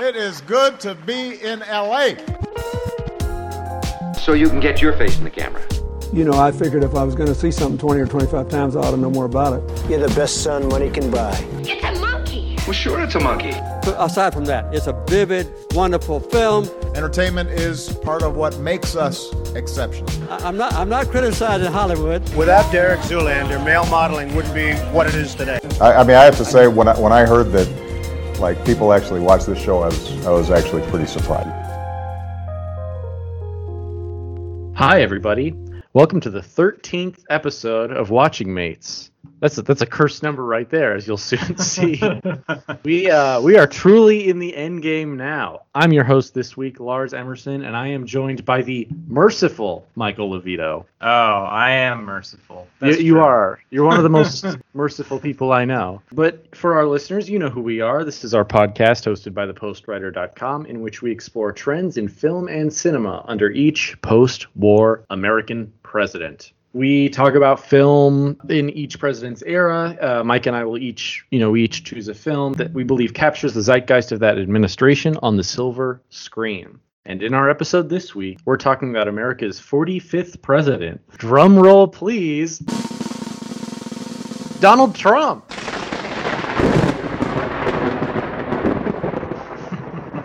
It is good to be in LA. So you can get your face in the camera. You know, I figured if I was going to see something 20 or 25 times, I ought to know more about it. You're the best son money can buy. It's a monkey. Well, sure, it's a monkey. But aside from that, it's a vivid, wonderful film. Entertainment is part of what makes us exceptional. I- I'm not, I'm not criticizing Hollywood. Without Derek Zoolander, male modeling wouldn't be what it is today. I, I mean, I have to say, when I, when I heard that, like, people actually watch this show, I was, I was actually pretty surprised. Hi, everybody. Welcome to the 13th episode of Watching Mates. That's a, that's a cursed number right there, as you'll soon see. we uh, we are truly in the end game now. I'm your host this week, Lars Emerson, and I am joined by the merciful Michael Levito. Oh, I am merciful. You, you are. You're one of the most merciful people I know. But for our listeners, you know who we are. This is our podcast hosted by thepostwriter.com, in which we explore trends in film and cinema under each post war American president. We talk about film in each president's era. Uh, Mike and I will each, you know, we each choose a film that we believe captures the zeitgeist of that administration on the silver screen. And in our episode this week, we're talking about America's 45th president. Drum roll, please. Donald Trump.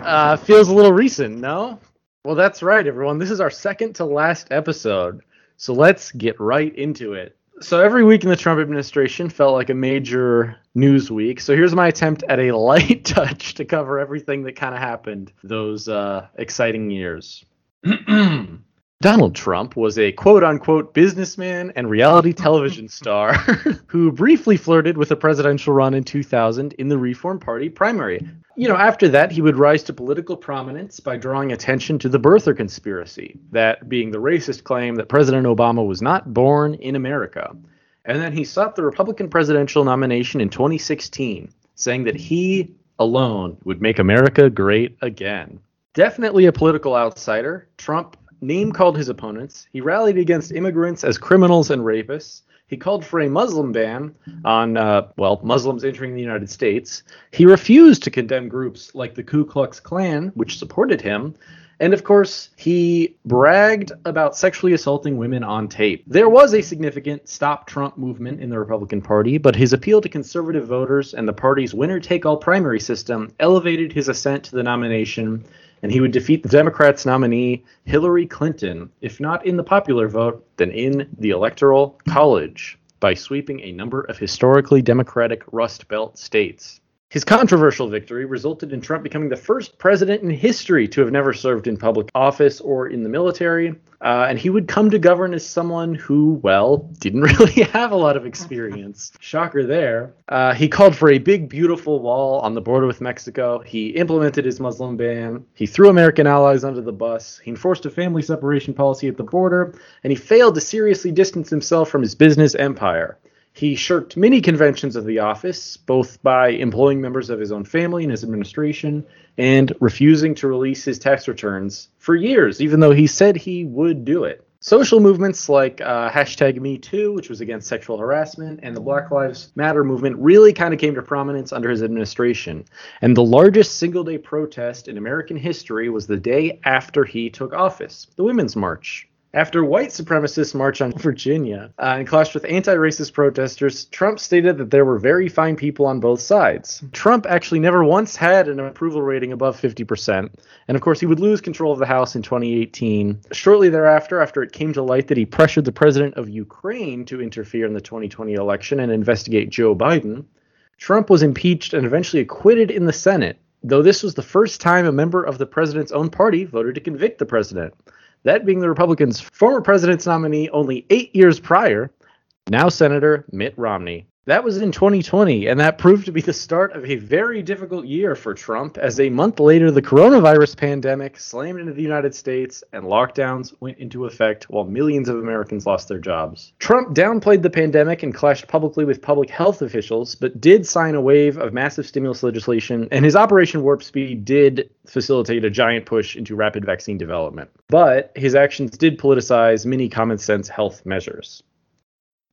uh, feels a little recent, no? Well, that's right, everyone. This is our second to last episode. So let's get right into it. So every week in the Trump administration felt like a major news week. So here's my attempt at a light touch to cover everything that kind of happened those uh, exciting years. Donald Trump was a quote unquote businessman and reality television star who briefly flirted with a presidential run in 2000 in the Reform Party primary. You know, after that, he would rise to political prominence by drawing attention to the birther conspiracy, that being the racist claim that President Obama was not born in America. And then he sought the Republican presidential nomination in 2016, saying that he alone would make America great again. Definitely a political outsider, Trump name called his opponents. He rallied against immigrants as criminals and rapists. He called for a Muslim ban on, uh, well, Muslims entering the United States. He refused to condemn groups like the Ku Klux Klan, which supported him. And of course, he bragged about sexually assaulting women on tape. There was a significant Stop Trump movement in the Republican Party, but his appeal to conservative voters and the party's winner take all primary system elevated his ascent to the nomination and he would defeat the Democrats' nominee, Hillary Clinton, if not in the popular vote, then in the Electoral College, by sweeping a number of historically Democratic Rust Belt states. His controversial victory resulted in Trump becoming the first president in history to have never served in public office or in the military. Uh, and he would come to govern as someone who, well, didn't really have a lot of experience. Shocker there. Uh, he called for a big, beautiful wall on the border with Mexico. He implemented his Muslim ban. He threw American allies under the bus. He enforced a family separation policy at the border. And he failed to seriously distance himself from his business empire. He shirked many conventions of the office, both by employing members of his own family and his administration, and refusing to release his tax returns for years, even though he said he would do it. Social movements like uh, hashtag MeToo, which was against sexual harassment, and the Black Lives Matter movement really kind of came to prominence under his administration. And the largest single day protest in American history was the day after he took office the Women's March. After white supremacists marched on Virginia uh, and clashed with anti racist protesters, Trump stated that there were very fine people on both sides. Trump actually never once had an approval rating above 50%, and of course, he would lose control of the House in 2018. Shortly thereafter, after it came to light that he pressured the president of Ukraine to interfere in the 2020 election and investigate Joe Biden, Trump was impeached and eventually acquitted in the Senate, though this was the first time a member of the president's own party voted to convict the president that being the Republicans' former president's nominee only eight years prior, now Senator Mitt Romney. That was in 2020, and that proved to be the start of a very difficult year for Trump, as a month later, the coronavirus pandemic slammed into the United States and lockdowns went into effect while millions of Americans lost their jobs. Trump downplayed the pandemic and clashed publicly with public health officials, but did sign a wave of massive stimulus legislation, and his Operation Warp Speed did facilitate a giant push into rapid vaccine development. But his actions did politicize many common sense health measures.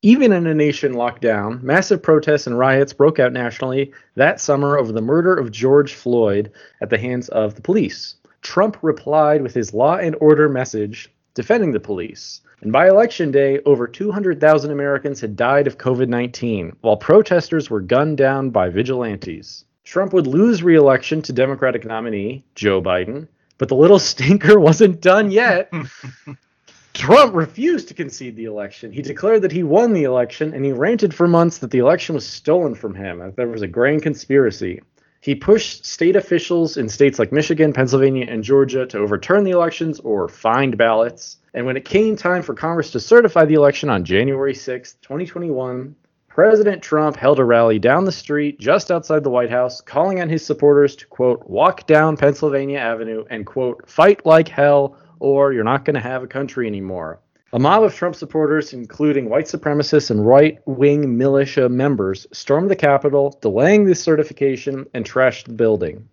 Even in a nation locked down, massive protests and riots broke out nationally that summer over the murder of George Floyd at the hands of the police. Trump replied with his law and order message defending the police. And by election day, over 200,000 Americans had died of COVID 19, while protesters were gunned down by vigilantes. Trump would lose re election to Democratic nominee Joe Biden, but the little stinker wasn't done yet. Trump refused to concede the election. He declared that he won the election, and he ranted for months that the election was stolen from him, that there was a grand conspiracy. He pushed state officials in states like Michigan, Pennsylvania, and Georgia to overturn the elections or find ballots. And when it came time for Congress to certify the election on January 6, 2021, President Trump held a rally down the street just outside the White House, calling on his supporters to, quote, walk down Pennsylvania Avenue and, quote, fight like hell or you're not going to have a country anymore. A mob of Trump supporters, including white supremacists and right wing militia members, stormed the Capitol, delaying the certification and trashed the building.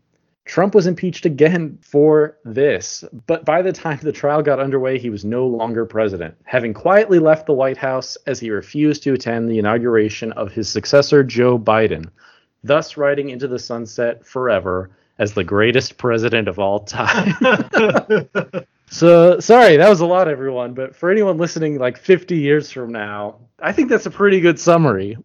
Trump was impeached again for this, but by the time the trial got underway, he was no longer president, having quietly left the White House as he refused to attend the inauguration of his successor, Joe Biden, thus riding into the sunset forever as the greatest president of all time. so, sorry, that was a lot, everyone, but for anyone listening like 50 years from now, I think that's a pretty good summary.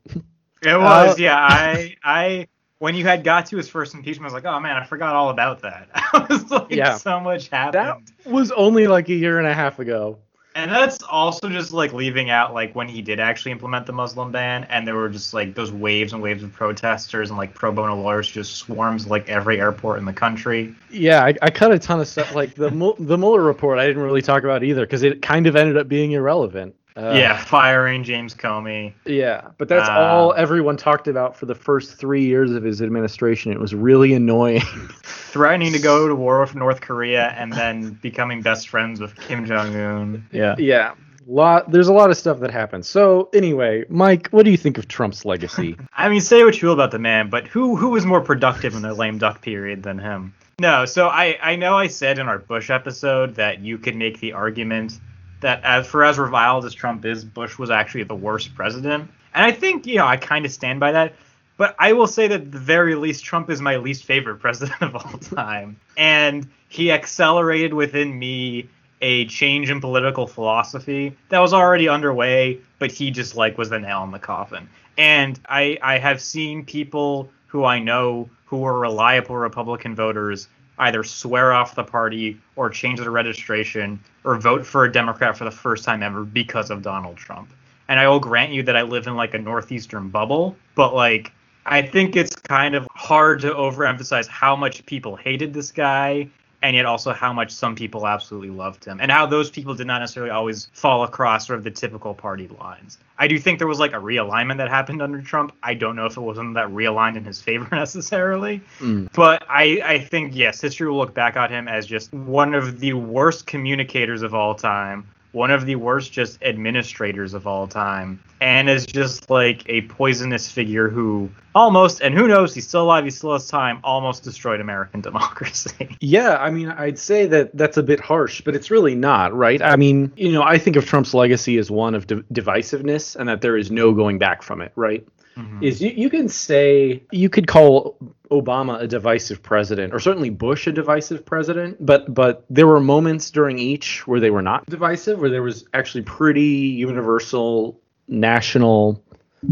It was, uh, yeah. I, I, when you had got to his first impeachment, I was like, oh man, I forgot all about that. I was like, yeah. so much happened. That was only like a year and a half ago. And that's also just like leaving out like when he did actually implement the Muslim ban, and there were just like those waves and waves of protesters and like pro bono lawyers just swarms like every airport in the country. Yeah, I, I cut a ton of stuff. Like the the Mueller report, I didn't really talk about either because it kind of ended up being irrelevant. Uh, yeah, firing James Comey. Yeah, but that's uh, all everyone talked about for the first three years of his administration. It was really annoying. threatening to go to war with North Korea and then becoming best friends with Kim Jong Un. Yeah. Yeah. Lot there's a lot of stuff that happens. So anyway, Mike, what do you think of Trump's legacy? I mean, say what you will about the man, but who who was more productive in the lame duck period than him? No, so I I know I said in our Bush episode that you could make the argument that as for as reviled as Trump is, Bush was actually the worst president. And I think, you know, I kind of stand by that. But I will say that at the very least, Trump is my least favorite president of all time. And he accelerated within me a change in political philosophy that was already underway, but he just like was the nail in the coffin. And I I have seen people who I know who were reliable Republican voters either swear off the party or change their registration or vote for a Democrat for the first time ever because of Donald Trump. And I will grant you that I live in like a northeastern bubble, but like I think it's kind of hard to overemphasize how much people hated this guy and yet also how much some people absolutely loved him and how those people did not necessarily always fall across sort of the typical party lines. I do think there was like a realignment that happened under Trump. I don't know if it wasn't that realigned in his favor necessarily, mm. but I, I think yes, history will look back on him as just one of the worst communicators of all time, one of the worst just administrators of all time and is just like a poisonous figure who almost and who knows he's still alive he still has time almost destroyed american democracy. Yeah i mean i'd say that that's a bit harsh but it's really not right? I mean you know i think of trump's legacy as one of divisiveness and that there is no going back from it right mm-hmm. is you, you can say you could call Obama a divisive president, or certainly Bush a divisive president, but but there were moments during each where they were not divisive, where there was actually pretty universal national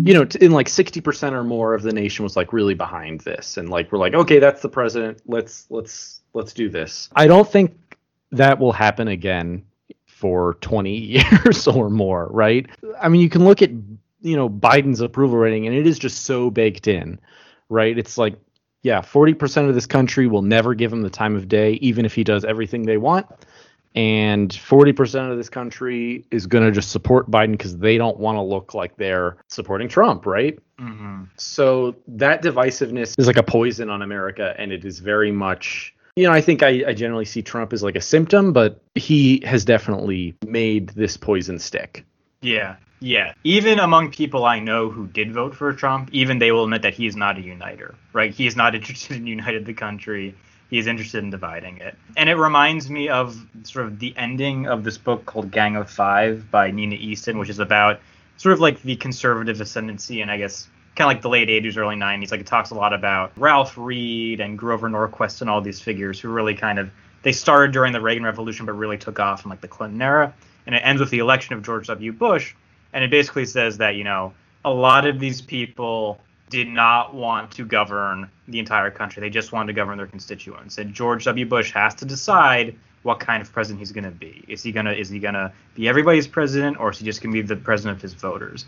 you know in like 60% or more of the nation was like really behind this and like we're like okay that's the president. Let's let's let's do this. I don't think that will happen again for 20 years or more right? I mean you can look at you know biden's approval rating and it is just so baked in right it's like yeah 40% of this country will never give him the time of day even if he does everything they want and 40% of this country is going to just support Biden because they don't want to look like they're supporting Trump, right? Mm-hmm. So that divisiveness is like a poison on America, and it is very much. You know, I think I, I generally see Trump as like a symptom, but he has definitely made this poison stick. Yeah, yeah. Even among people I know who did vote for Trump, even they will admit that he is not a uniter, right? He is not interested in uniting the country he's interested in dividing it. And it reminds me of sort of the ending of this book called Gang of Five by Nina Easton, which is about sort of like the conservative ascendancy, and I guess kind of like the late 80s, early 90s. Like it talks a lot about Ralph Reed and Grover Norquist and all these figures who really kind of they started during the Reagan Revolution, but really took off in like the Clinton era. And it ends with the election of George W. Bush, and it basically says that you know a lot of these people did not want to govern the entire country. They just wanted to govern their constituents. And George W. Bush has to decide what kind of president he's going to be. Is he gonna is he gonna be everybody's president, or is he just going to be the president of his voters?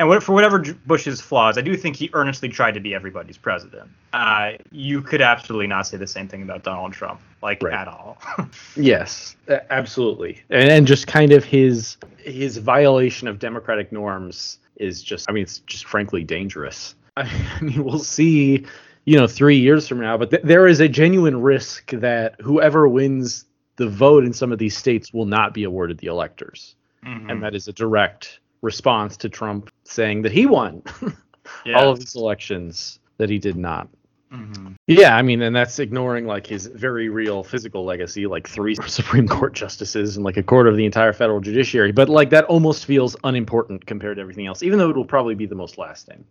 And what, for whatever Bush's flaws, I do think he earnestly tried to be everybody's president. Uh, you could absolutely not say the same thing about Donald Trump, like Right. at all. Yes, absolutely, and, and just kind of his his violation of democratic norms is just, I mean, it's just frankly dangerous. I mean, we'll see, you know, three years from now, but th- there is a genuine risk that whoever wins the vote in some of these states will not be awarded the electors, Mhm. and that is a direct response to Trump saying that he won all of these elections that he did not. Mhm. Yeah, I mean, and that's ignoring like his very real physical legacy, like three Supreme Court justices and like a quarter of the entire federal judiciary. But like that almost feels unimportant compared to everything else, even though it will probably be the most lasting.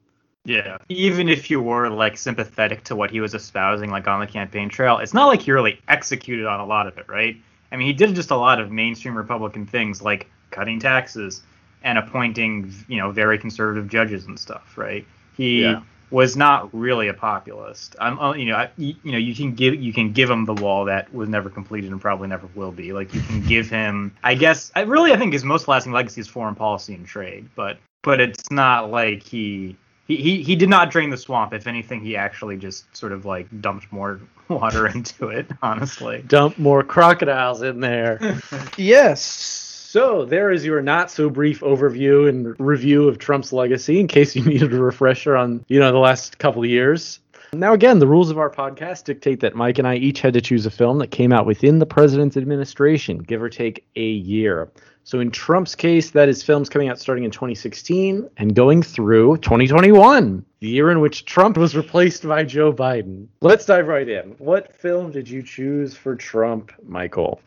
Yeah. Even if you were like sympathetic to what he was espousing, like on the campaign trail, it's not like he really executed on a lot of it, right? I mean, he did just a lot of mainstream Republican things like cutting taxes and appointing, you know, very conservative judges and stuff, right? He Yeah. was not really a populist. I'm, uh, you know, I, you, you know, you can give you can give him the wall that was never completed and probably never will be. Like you can give him, I guess, I really I think his most lasting legacy is foreign policy and trade, but but it's not like he he, he, he did not drain the swamp. If anything, he actually just sort of like dumped more water into it. Honestly. Dump more crocodiles in there. yes. So there is your not so brief overview and review of Trump's legacy in case you needed a refresher on, you know, the last couple of years. Now again, the rules of our podcast dictate that Mike and I each had to choose a film that came out within the president's administration, give or take a year. So in Trump's case, that is films coming out starting in 2016 and going through 2021, the year in which Trump was replaced by Joe Biden. Let's dive right in. What film did you choose for Trump, Michael?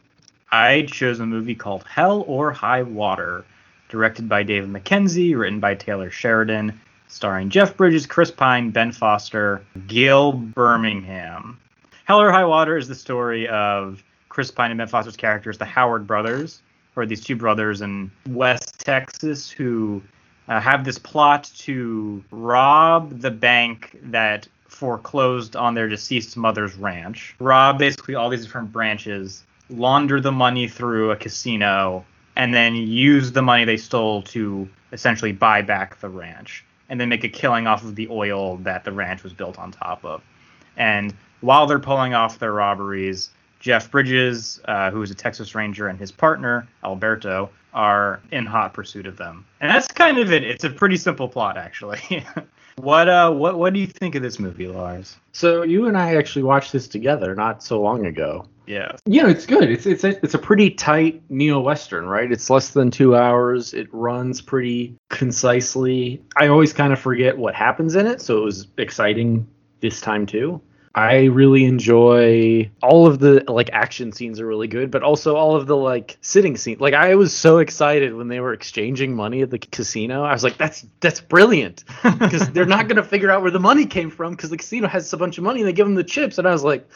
I chose a movie called Hell or High Water, directed by David Mackenzie, written by Taylor Sheridan, starring Jeff Bridges, Chris Pine, Ben Foster, Gil Birmingham. Hell or High Water is the story of Chris Pine and Ben Foster's characters, the Howard brothers, are these two brothers in West Texas who uh, have this plot to rob the bank that foreclosed on their deceased mother's ranch. Rob basically all these different branches, launder the money through a casino, and then use the money they stole to essentially buy back the ranch, and then make a killing off of the oil that the ranch was built on top of. And while they're pulling off their robberies, Jeff Bridges, uh, who is a Texas Ranger, and his partner Alberto are in hot pursuit of them. And that's kind of it. It's a pretty simple plot, actually. what uh, what what do you think of this movie, Lars? So you and I actually watched this together not so long ago. Yeah. Yeah, it's good. It's it's a, it's a pretty tight neo western, right? It's less than two hours. It runs pretty concisely. I always kind of forget what happens in it, so it was exciting this time too. I really enjoy all of the like action scenes are really good, but also all of the like sitting scenes. Like I was so excited when they were exchanging money at the casino. I was like, that's that's brilliant because they're not gonna figure out where the money came from because the casino has a bunch of money and they give them the chips. And I was like,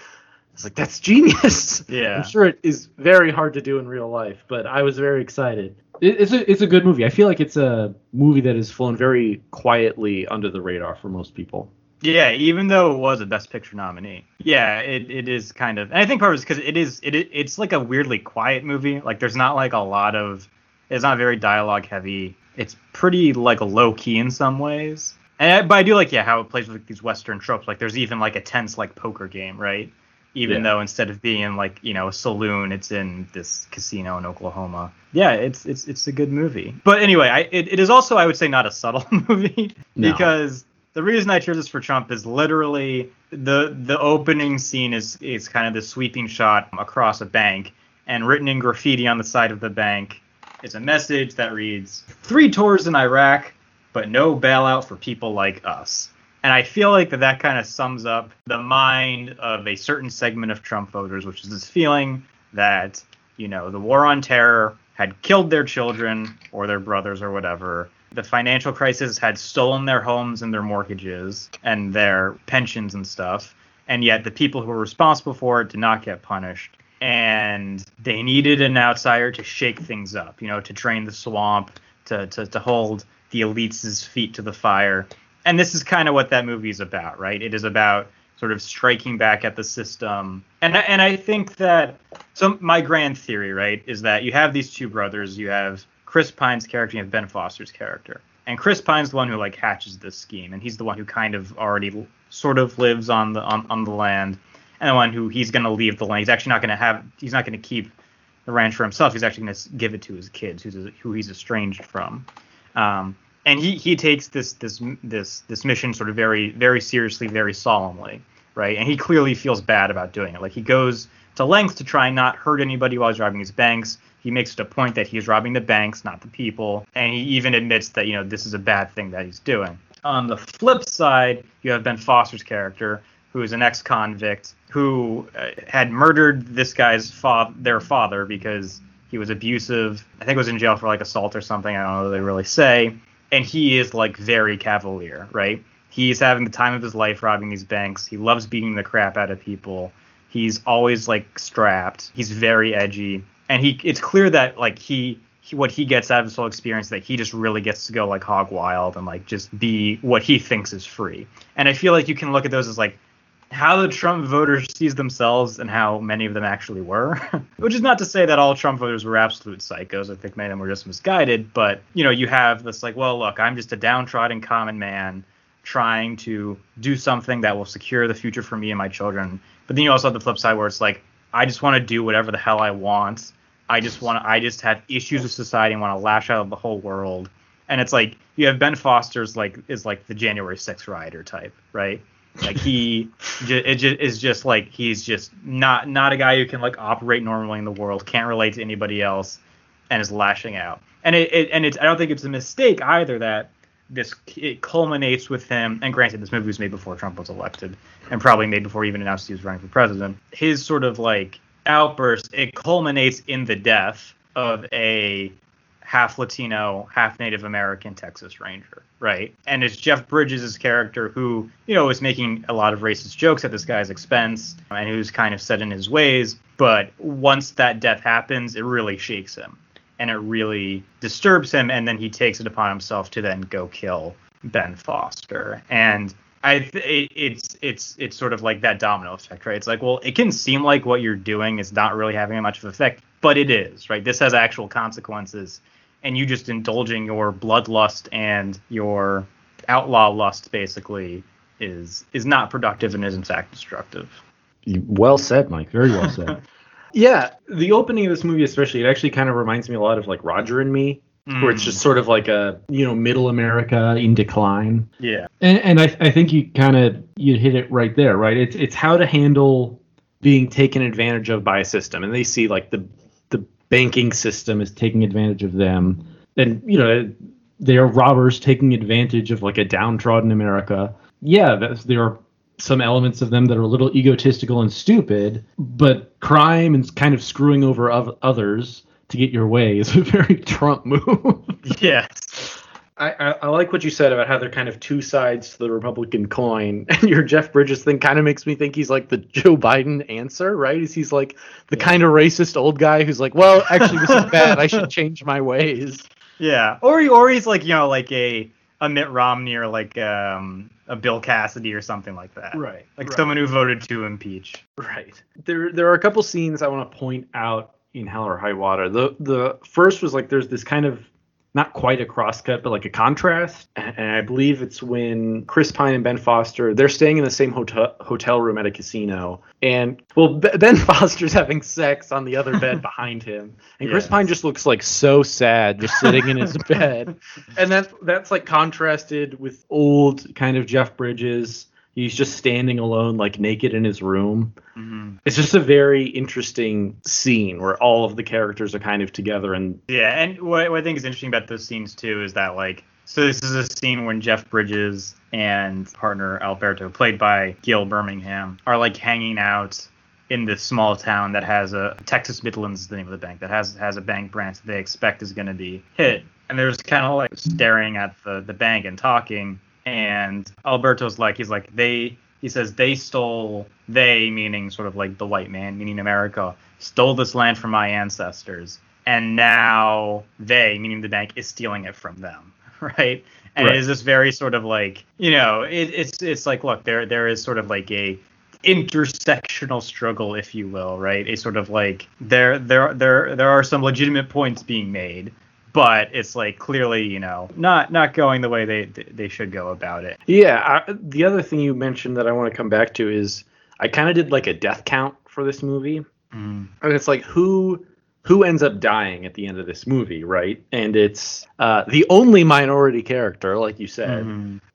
was like, that's genius. Yeah. I'm sure it is very hard to do in real life, but I was very excited. It, it's a it's a good movie. I feel like it's a Movie that has flown very quietly under the radar for most people. Yeah, even though it was a Best Picture nominee. Yeah, it, it is kind of, and I think part of it's because it is it it- it's like a weirdly quiet movie. Like there's not like a lot of, it's not very dialogue heavy. It's pretty like low key in some ways. And I, but I do like yeah how it plays with these Western tropes. Like there's even like a tense like poker game, right? Even Yeah. though instead of being in like you know a saloon, it's in this casino in Oklahoma. Yeah, it's it's it's a good movie. But anyway, I it, it is also I would say not a subtle movie No. because the reason I chose this for Trump is literally the the opening scene is is kind of the sweeping shot across a bank, and written in graffiti on the side of the bank is a message that reads three tours in Iraq, but no bailout for people like us. And I feel like that that kind of sums up the mind of a certain segment of Trump voters, which is this feeling that you know the war on terror had killed their children or their brothers or whatever, The financial crisis had stolen their homes and their mortgages and their pensions and stuff, and yet the people who were responsible for it did not get punished. And they needed an outsider to shake things up, you know, to drain the swamp, to, to, to hold the elites' feet to the fire. And this is kind of what that movie is about, right? It is about sort of striking back at the system. And and I think that so my grand theory, right, is that you have these two brothers. You have Chris Pine's character, you have Ben Foster's character. And Chris Pine's the one who like hatches this scheme, and he's the one who kind of already sort of lives on the on, on the land, and the one who he's going to leave the land. He's actually not going to have. He's not going to keep the ranch for himself. He's actually going to give it to his kids, who's who he's estranged from. Um, and he he takes this this this this mission sort of very very seriously, very solemnly, right? And he clearly feels bad about doing it. Like he goes to lengths to try and not hurt anybody while he's robbing these banks. He makes it a point that he's robbing the banks, not the people, and he even admits that you know this is a bad thing that he's doing. On the flip side, you have Ben Foster's character, who is an ex-convict who uh, had murdered this guy's fa- their father because he was abusive. I think was in jail for like assault or something. I don't know what they really say. And he is like very cavalier, right? He's having the time of his life robbing these banks. He loves beating the crap out of people. He's always like strapped. He's very edgy, and he it's clear that like he, he what he gets out of this whole experience that he just really gets to go like hog wild and like just be what he thinks is free. And I feel like you can look at those as like how the Trump voters sees themselves and how many of them actually were. Which is not to say that all Trump voters were absolute psychos. I think many of them were just misguided. But you know, you have this like, well, look, I'm just a downtrodden common man trying to do something that will secure the future for me and my children. But then you also have the flip side where it's like, I just want to do whatever the hell I want. I just want to, I just have issues with society and want to lash out at the whole world. And it's like you have Ben Foster's like is like the January 6th rioter type, right? Like he ju- it ju- is just like he's just not not a guy who can like operate normally in the world, can't relate to anybody else, and is lashing out. And it, it and it's I don't think it's a mistake either that this it culminates with him. And granted, this movie was made before Trump was elected, and probably made before he even announced he was running for president. His sort of like outburst it culminates in the death of a half Latino, half Native American Texas Ranger, right? And it's Jeff Bridges' character who, you know, is making a lot of racist jokes at this guy's expense and who's kind of set in his ways. But once that death happens, it really shakes him and it really disturbs him. And then he takes it upon himself to then go kill Ben Foster. And I th- it's it's it's sort of like that domino effect, right? It's like, well, it can seem like what you're doing is not really having much of an effect, but it is, right? This has actual consequences, and you just indulging your bloodlust and your outlaw lust basically is is not productive and is in fact destructive. Well said, Mike. Very well said. yeah, the opening of this movie, especially, it actually kind of reminds me a lot of like Roger and Me, where it's just mm. sort of like a you know middle America in decline. Yeah. And, and I, I think you kind of you hit it right there, right? It's it's how to handle being taken advantage of by a system, and they see like the the banking system is taking advantage of them, and you know they are robbers taking advantage of like a downtrodden America. Yeah, there are some elements of them that are a little egotistical and stupid, but crime and kind of screwing over others to get your way is a very Trump move. Yes. I, I, I like what you said about how they're kind of two sides to the Republican coin, and your Jeff Bridges thing kind of makes me think he's like the Joe Biden answer, right? Is he's like the kind of racist old guy who's like, well, actually, this is bad. I should change my ways. Yeah. Or he, or he's like you know like a a Mitt Romney or like um a Bill Cassidy or something like that. Right, Like right. someone who voted to impeach. Right. There there are a couple scenes I want to point out in Hell or High Water. The the first was like there's this kind of not quite a crosscut, but like a contrast. And I believe it's when Chris Pine and Ben Foster they're staying in the same hotel hotel room at a casino, and well Be- Ben Foster's having sex on the other bed behind him, and Chris Yes. Pine just looks like so sad, just sitting in his bed, and that's that's like contrasted with old kind of Jeff Bridges. He's just standing alone, like naked in his room mm-hmm. it's just a very interesting scene where all of the characters are kind of together and Yeah, and what, what I think is interesting about those scenes too is that like so this is a scene when Jeff Bridges and partner Alberto, played by Gil Birmingham, are like hanging out in this small town that has a Texas Midlands is the name of the bank that has has a bank branch that they expect is going to be hit. and they're just kind of like staring at the the bank and talking. And Alberto's like, he's like, they. He says they stole. They meaning sort of like the white man, meaning America, stole this land from my ancestors, and now they, meaning the bank, is stealing it from them, right? And Right. it is this very sort of like, you know, it, it's it's like, look, there there is sort of like a intersectional struggle, if you will, right? A sort of like there there there there are some legitimate points being made, but it's like clearly, you know, not not going the way they they should go about it. Yeah, I, the other thing you mentioned that I want to come back to is I kind of did like a death count for this movie, and it's like who who ends up dying at the end of this movie, right? And it's uh, the only minority character, like you said,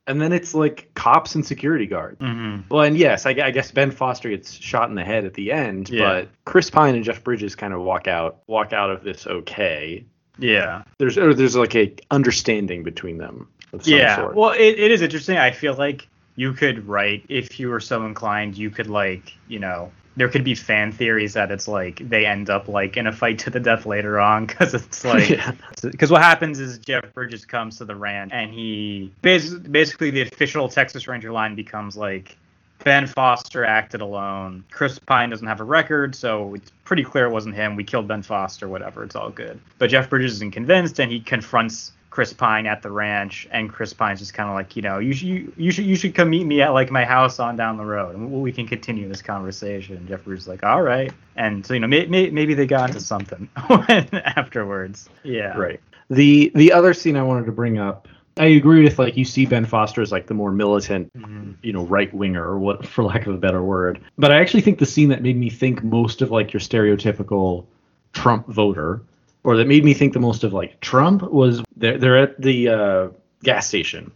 and then it's like cops and security guards. Mm-hmm. Well, and yes, I, I guess Ben Foster gets shot in the head at the end, Yeah. but Chris Pine and Jeff Bridges kind of walk out walk out of this okay. Yeah. There's or there's like a understanding between them. Of some yeah. sort. Well, it, it is interesting. I feel like you could write if you were so inclined. You could like, you know, there could be fan theories that it's like they end up like in a fight to the death later on because it's like Yeah. because what happens is Jeff Bridges comes to the ranch and he basically basically the official Texas Ranger line becomes like Ben Foster acted alone. Chris Pine doesn't have a record, so it's pretty clear it wasn't him. We killed Ben Foster, whatever. It's all good. But Jeff Bridges isn't convinced, and he confronts Chris Pine at the ranch, and Chris Pine's just kind of like, you know, you should you, should you should come meet me at like my house on down the road, and we can continue this conversation. Jeff Bridges is like, all right, and so you know may, may, maybe they got into something afterwards. Yeah. Right. The the other scene I wanted to bring up, I agree with like you see Ben Foster as like the more militant, you know, right winger or what for lack of a better word. But I actually think the scene that made me think most of like your stereotypical Trump voter, or that made me think the most of like Trump was they're they're at the uh, gas station.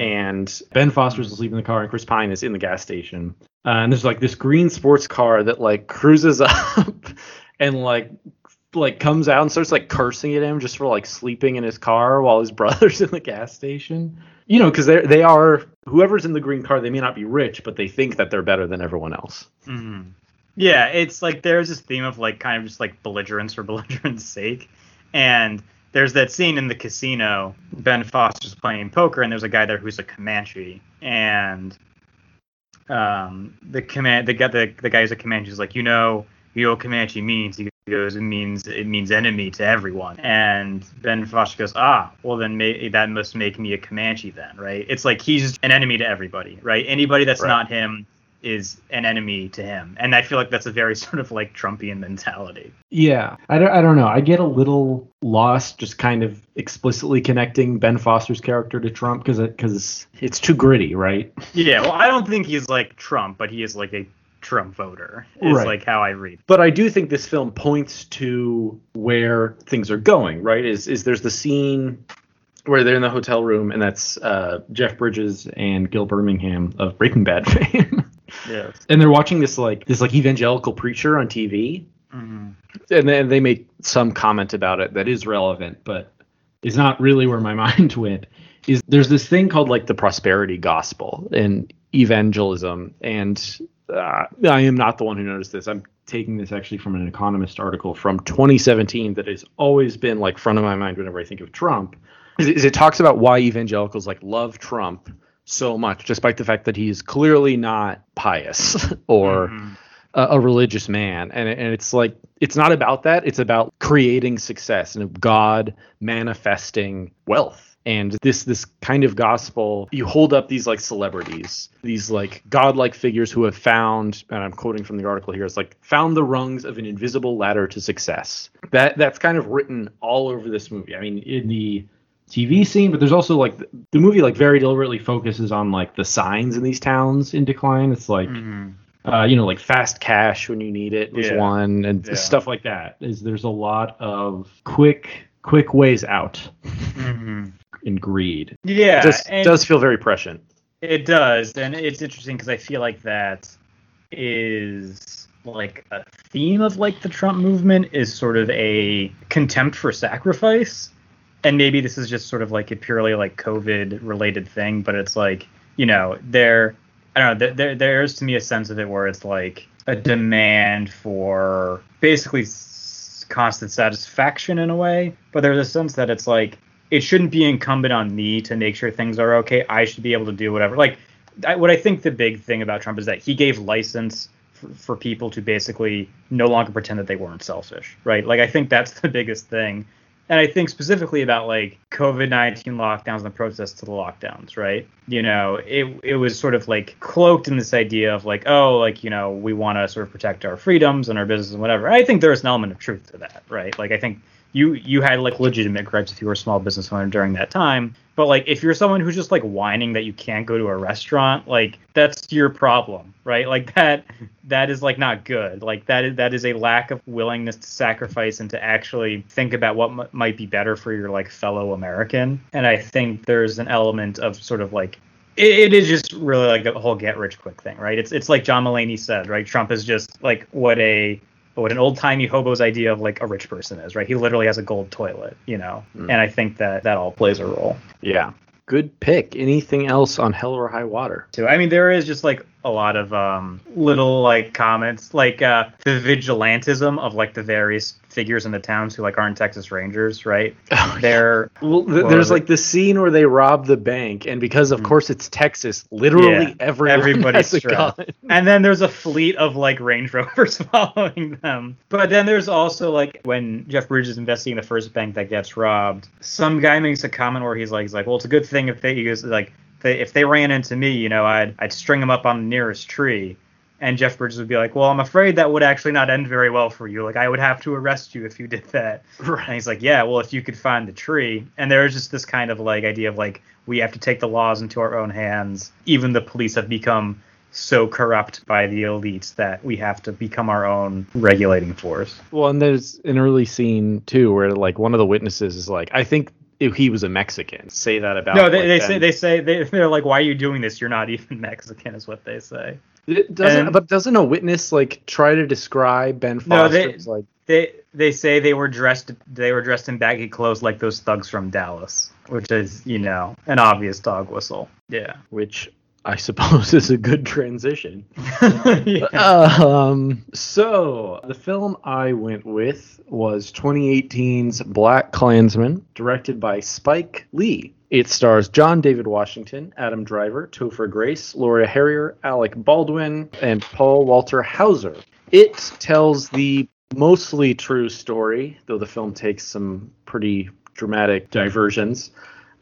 And Ben Foster's asleep in the car, and Chris Pine is in the gas station. Uh, and there's like this green sports car that like cruises up and like like comes out and starts like cursing at him just for like sleeping in his car while his brother's in the gas station. You know, because they they are whoever's in the green car. They may not be rich, but they think that they're better than everyone else. hmm Yeah, it's like there's this theme of like kind of just like belligerence for belligerence sake. And there's that scene in the casino. Ben Foster's playing poker, and there's a guy there who's a Comanche. And um, the command, the guy, the, the guy who's a Comanche is like, you know, you know what Comanche means. He goes, it means it means enemy to everyone. And Ben Foster goes, ah, well then may, that must make me a Comanche then, right? It's like he's an enemy to everybody, right? Anybody that's Right. not him is an enemy to him. And I feel like that's a very sort of like Trumpian mentality. Yeah, I don't, I don't know. I get a little lost just kind of explicitly connecting Ben Foster's character to Trump because because it's too gritty, right? Yeah, well, I don't think he's like Trump, but he is like a Trump voter. Is Right. like how I read. But I do think this film points to where things are going, right? Is is there's the scene where they're in the hotel room and that's uh, Jeff Bridges and Gil Birmingham of Breaking Bad fame. Yes. and they're watching this like this like evangelical preacher on TV, hmm and then they make some comment about it that is relevant, but is not really where my mind went. Is there's this thing called like the prosperity gospel and evangelism, and uh, I am not the one who noticed this. I'm taking this actually from an Economist article from 2017 that has always been like front of my mind whenever I think of Trump. Is, is it talks about why evangelicals like love Trump so much, despite the fact that he's clearly not pious or a, a religious man and, and it's like it's not about that it's about creating success and god manifesting wealth and this this kind of gospel you hold up these like celebrities these like godlike figures who have found and i'm quoting from the article here it's like found the rungs of an invisible ladder to success that that's kind of written all over this movie i mean in the TV scene, but there's also like the, the movie like very deliberately focuses on like the signs in these towns in decline. It's like uh, you know, like fast cash when you need it was Yeah. one, and Yeah. stuff like that. Is there's a lot of quick, quick ways out in greed. Yeah, it does, and- does feel very prescient. It does, and it's interesting because I feel like that is like a theme of like the Trump movement is sort of a contempt for sacrifice, and maybe this is just sort of like a purely like COVID related thing, but it's like you know there, I don't know, there, there there's to me a sense of it where it's like a demand for basically constant satisfaction in a way, but there's a sense that it's like it shouldn't be incumbent on me to make sure things are okay. I should be able to do whatever. Like, I, what I think the big thing about Trump is that he gave license for, for people to basically no longer pretend that they weren't selfish, right? Like, I think that's the biggest thing. And I think specifically about like COVID 19 lockdowns and the process to the lockdowns, right? You know, it, it was sort of like cloaked in this idea of like, oh, like, you know, we want to sort of protect our freedoms and our business and whatever. I think there's an element of truth to that, right? Like, I think you you had like legitimate gripes if you were a small business owner during that time. But like if you're someone who's just like whining that you can't go to a restaurant, like that's your problem, right? Like that that is like not good. Like that is that is a lack of willingness to sacrifice and to actually think about what m- might be better for your like fellow American. And I think there's an element of sort of like it, is just really like the whole get rich quick thing, right? It's it's like John Mulaney said, right? Trump is just like what a what an old timey hobo's idea of like a rich person is, right? He literally has a gold toilet, you know, mm. and I think that that all plays a role. Yeah, good pick. Anything else on Hell or High Water? Too. I mean, there is just like a lot of um, little like comments, like uh, the vigilantism of like the various figures in the towns who like aren't Texas Rangers, right? Oh, They're well, th- there's like the scene where they rob the bank, and because of mm. course it's Texas, literally yeah, everyone everybody's has a gun. And then there's a fleet of like Range Rovers following them. But then there's also like when Jeff Bridges is investigating the first bank that gets robbed, some guy makes a comment where he's like, he's like, well, it's a good thing if they use like they, if they ran into me, you know, I'd I'd string them up on the nearest tree. And Jeff Bridges would be like, "Well, I'm afraid that would actually not end very well for you. Like, I would have to arrest you if you did that." Right. And he's like, "Yeah, well, if you could find the tree." And there's just this kind of like idea of like we have to take the laws into our own hands. Even the police have become so corrupt by the elites that we have to become our own regulating force. Well, and there's an early scene too where like one of the witnesses is like, I think if he was a Mexican. Say that about. No, they, like they say they say they, they're like, why are you doing this? You're not even Mexican, is what they say. It doesn't, and, but doesn't a witness like try to describe Ben Foster? No, they, as, like they they say they were dressed they were dressed in baggy clothes like those thugs from Dallas, which is you know an obvious dog whistle. Yeah, which I suppose is a good transition. yeah. um, so the film I went with was 2018's Black Klansman, directed by Spike Lee. It stars John David Washington, Adam Driver, Topher Grace, Laura Harrier, Alec Baldwin, and Paul Walter Hauser. It tells the mostly true story, though the film takes some pretty dramatic diversions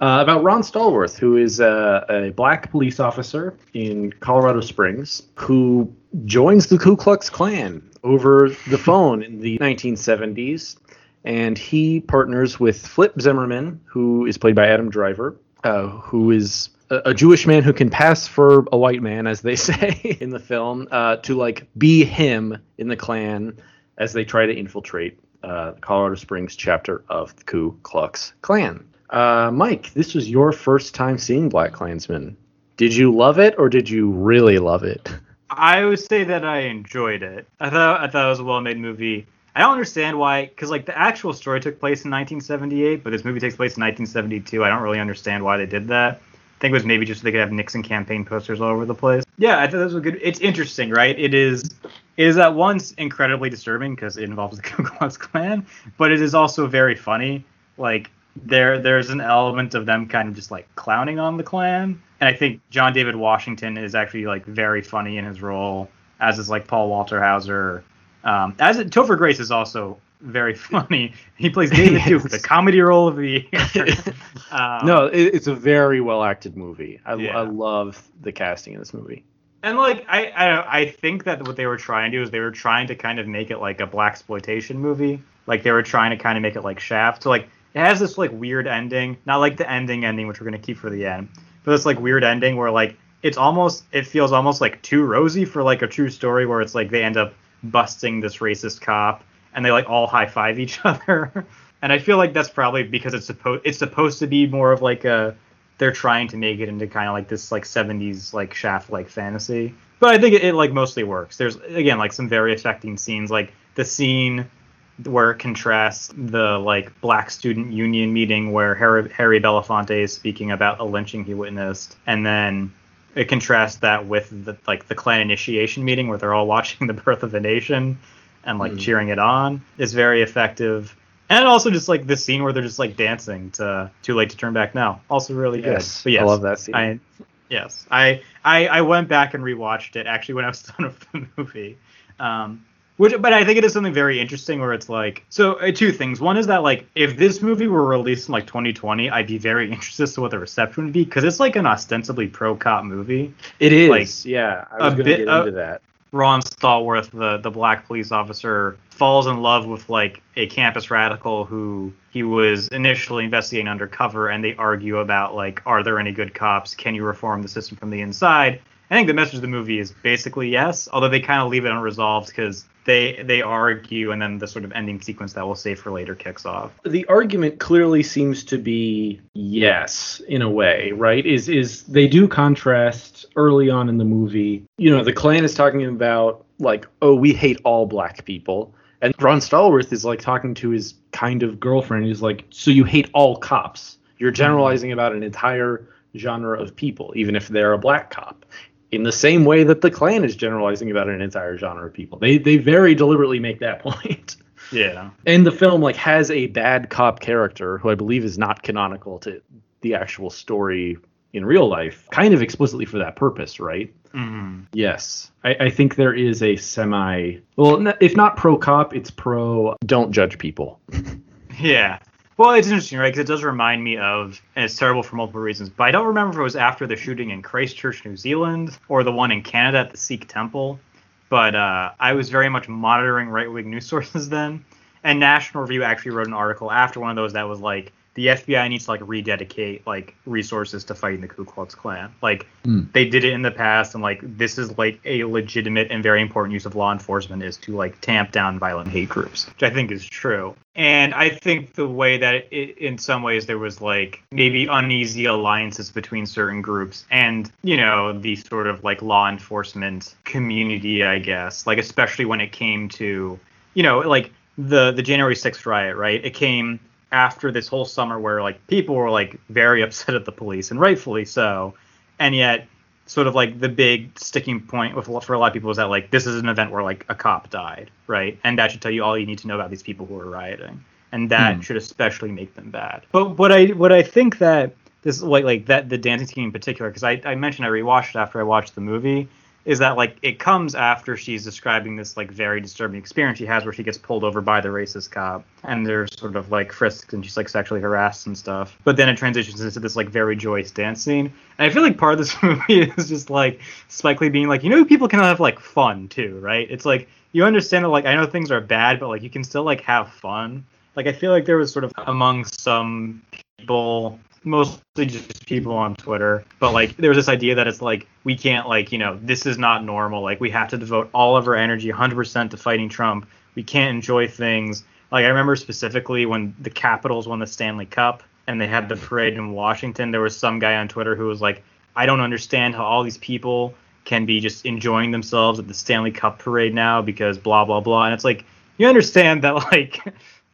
uh, about Ron Stallworth, who is a, a, black police officer in Colorado Springs who joins the Ku Klux Klan over the phone in the 1970s. And he partners with Flip Zimmerman, who is played by Adam Driver, uh, who is a, a, Jewish man who can pass for a white man, as they say in the film, uh, to like be him in the Klan as they try to infiltrate uh, Colorado Springs chapter of the Ku Klux Klan. Uh, Mike, this was your first time seeing Black Klansman. Did you love it or did you really love it? I would say that I enjoyed it. I thought I thought it was a well-made movie. I don't understand why, because like the actual story took place in 1978, but this movie takes place in 1972. I don't really understand why they did that. I think it was maybe just so they could have Nixon campaign posters all over the place. Yeah, I thought this was good. It's interesting, right? It is. It is at once incredibly disturbing because it involves the Ku Klux Klan, but it is also very funny. Like there there's an element of them kind of just like clowning on the Klan And I think John David Washington is actually like very funny in his role, as is like Paul Walter Hauser. Um, as it, Topher Grace is also very funny. He plays David Duke, the comedy role of the year. um, no, it, it's a very well acted movie. I, yeah. I love the casting in this movie. And like I, I I think that what they were trying to do is they were trying to kind of make it like a blaxploitation movie. Like they were trying to kind of make it like Shaft. So like it has this like weird ending, not like the ending ending which we're gonna keep for the end, but this like weird ending where like it's almost it feels almost like too rosy for like a true story where it's like they end up busting this racist cop and they like all high five each other. and I feel like that's probably because it's supposed it's supposed to be more of like a they're trying to make it into kind of like this like 70s like shaft like fantasy. But I think it, it like mostly works. There's again like some very affecting scenes like the scene where it contrasts the like black student union meeting where Harry, Harry Belafonte is speaking about a lynching he witnessed, and then it contrasts that with the like the Klan initiation meeting where they're all watching the birth of a nation and like mm. cheering it on is very effective. And also just like the scene where they're just like dancing to "Too Late to Turn Back Now," also really good. Yes, But yes, I love that scene. I, yes, I, I I went back and rewatched it actually when I was done with the movie. Um, which, but I think it is something very interesting where it's like, so uh, two things. One is that like, if this movie were released in like 2020, I'd be very interested as to what the reception would be because it's like an ostensibly pro cop movie. It is. Like, yeah, I was a bit get of- that. Ron Stallworth, the the black police officer, falls in love with like a campus radical who he was initially investigating undercover, and they argue about like, are there any good cops? Can you reform the system from the inside? I think the message of the movie is basically yes, although they kind of leave it unresolved because they they argue, and then the sort of ending sequence that we'll save for later kicks off. the argument clearly seems to be yes in a way right? Is is they do contrast early on in the movie. You know the klan is talking about like oh we hate all black people. And ron stallworth is like talking to his kind of girlfriend. He's like so you hate all cops. You're generalizing about an entire genre of people even if they're a black cop in the same way that the klan is generalizing about an entire genre of people they they very deliberately make that point Yeah. and the film like has a bad cop character who I believe is not canonical to the actual story in real life, kind of explicitly for that purpose, right? hmm Yes, I, I think there is a semi well, if not pro cop, it's pro don't judge people. Yeah. Well, it's interesting, right? Because it does remind me of, and it's terrible for multiple reasons, but I don't remember if it was after the shooting in Christchurch, New Zealand, or the one in Canada at the Sikh temple. But uh, I was very much monitoring right wing news sources then. And National Review actually wrote an article after one of those that was like, the FBI needs to like rededicate like resources to fighting the Ku Klux Klan. Like hmm. they did it in the past, and like this is like a legitimate and very important use of law enforcement is to like tamp down violent hate groups, which I think is true. And I think the way that it, in some ways there was like maybe uneasy alliances between certain groups and you know the sort of like law enforcement community, I guess, like especially when it came to you know like the the January 6th riot, right? It came after this whole summer where like people were like very upset at the police and rightfully so. And yet sort of like the big sticking point with for a lot of people is that like this is an event where like a cop died right? And that should tell you all you need to know about these people who are rioting. And that hmm. should especially make them bad. But what i what i think that this like like that the dancing scene in particular because I, I mentioned i rewatched it after i watched the movie is that like it comes after she's describing this like very disturbing experience she has where she gets pulled over by the racist cop and there's sort of like frisks and she's like sexually harassed and stuff. But then it transitions into this like very joyous dance scene. And i feel like part of this movie is just like spike lee being like you know people can have like fun too right? It's like you understand that like i know things are bad but like you can still like have fun. Like i feel like there was sort of among some people mostly just people on Twitter. But like there was this idea that it's like we can't like, you know, this is not normal. Like we have to devote all of our energy 100% to fighting Trump. We can't enjoy things. Like I remember specifically when the Capitals won the Stanley Cup and they had the parade in Washington, there was some guy on Twitter who was like, I don't understand how all these people can be just enjoying themselves at the Stanley Cup parade now because blah blah blah. And it's like you understand that like